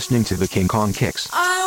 Listening to the King Kong Kicks. Soir,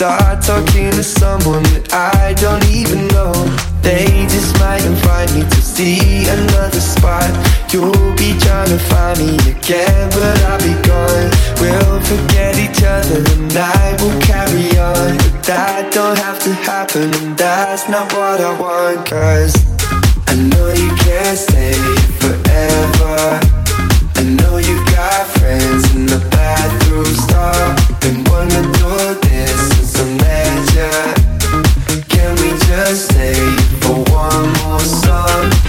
Start talking to someone that I don't even know. They just might invite me to see another spot. You'll be trying to find me again, but I'll be gone. We'll forget each other, the night will carry on. But that don't have to happen, and that's not what I want. Cause I know you can't stay forever. I know you got friends in the bathroom stall. Been wanting to do this stay for one more song?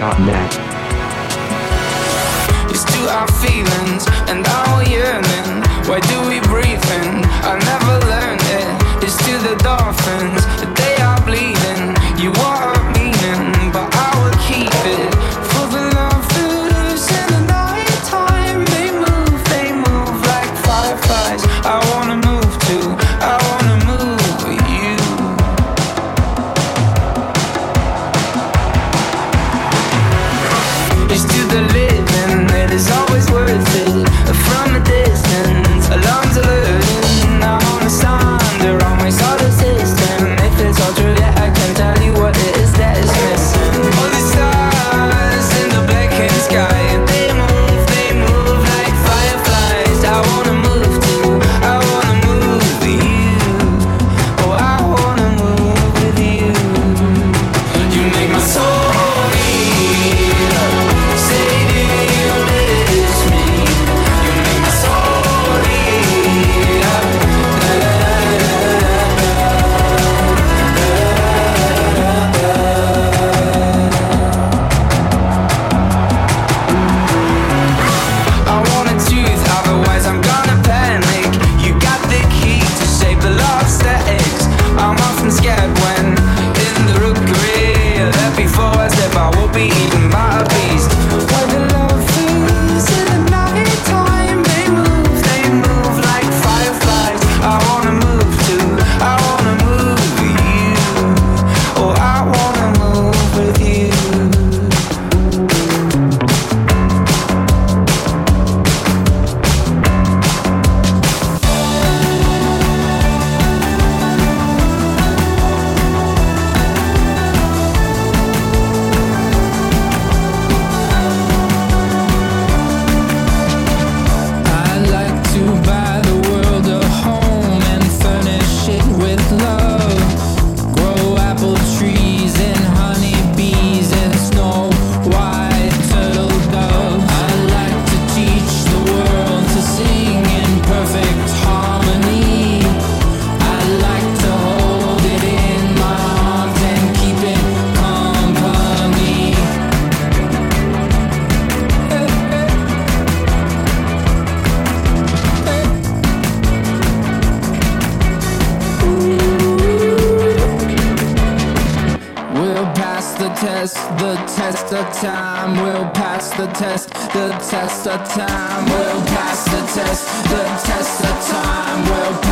podcast.net. time will pass the test. The test of time will pass the test. The test of time will pass.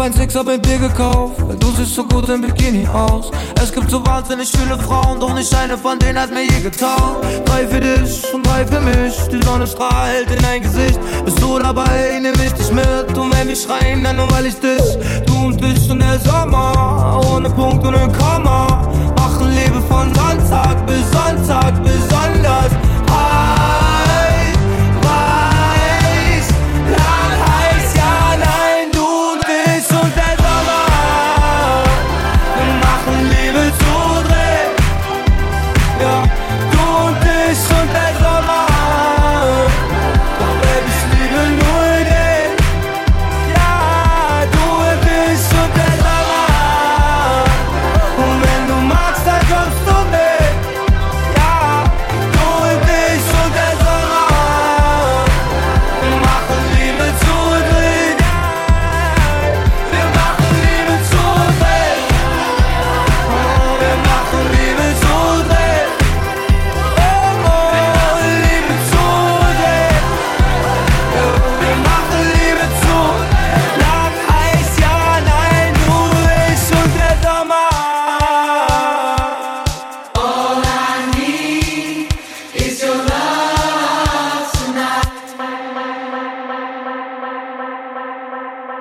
hab ein Six, hab ein Bier gekauft, weil du siehst so gut im Bikini aus. Es gibt so wahnsinnig viele Frauen, doch nicht eine von denen hat mir je getan. Drei für dich und drei für mich, die Sonne strahlt in dein Gesicht. Bist du dabei, nimm ich dich mit und wenn wir schreien, dann nur weil ich dich. Du und dich und der Sommer, ohne Punkt, und ein Komma. Machen Leben von Sonntag bis Sonntag besonders.